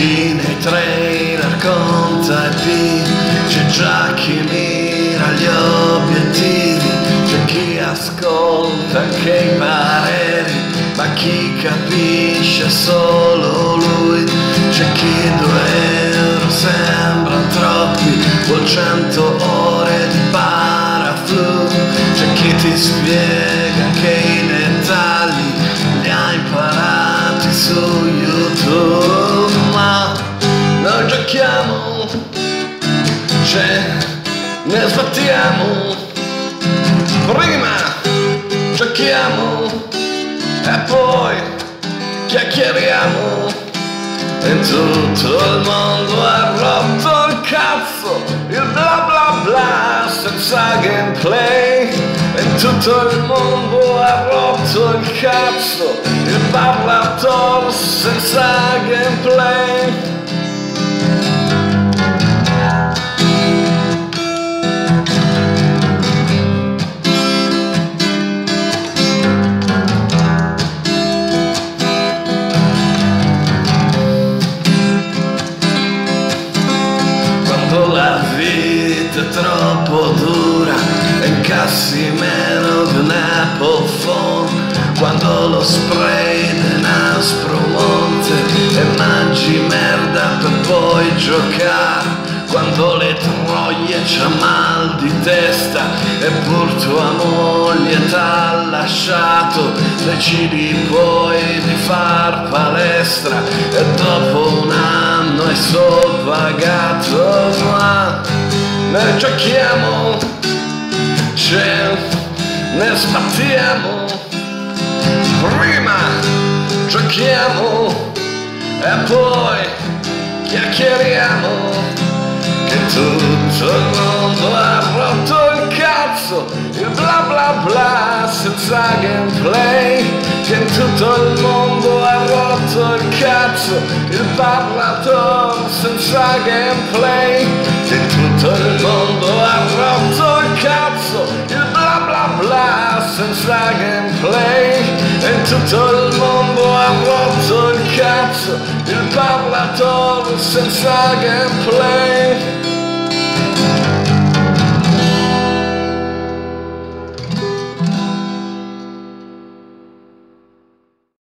Nei trailer conta i pini, c'è già chi mira gli obiettivi, c'è chi ascolta anche i pareri, ma chi capisce solo lui, c'è chi due euro sembrano troppi, vuol cento ore di paraflu, c'è chi ti spiega anche i dettagli, li ha imparati su YouTube, ce ne sbattiamo, prima giochiamo e poi chiacchieriamo. In tutto il mondo ha rotto il cazzo, il bla bla bla senza gameplay. In tutto il mondo ha rotto il cazzo, il parlator senza gameplay. È troppo dura e incassi meno di un Apple phone. Quando lo spray del nastro monte e mangi merda per poi giocare. Quando le troie c'ha mal di testa Eppur tua moglie t'ha lasciato Decidi poi di far palestra E dopo un anno hai soppagato ne giochiamo Ce ne sbattiamo. Prima giochiamo E poi chiacchieriamo che tutto il mondo ha rotto il cazzo, il bla bla bla senza gameplay, che tutto il mondo ha rotto il cazzo, il parlator senza gameplay, tutto il mondo ha rotto il cazzo, il parlator senza gameplay.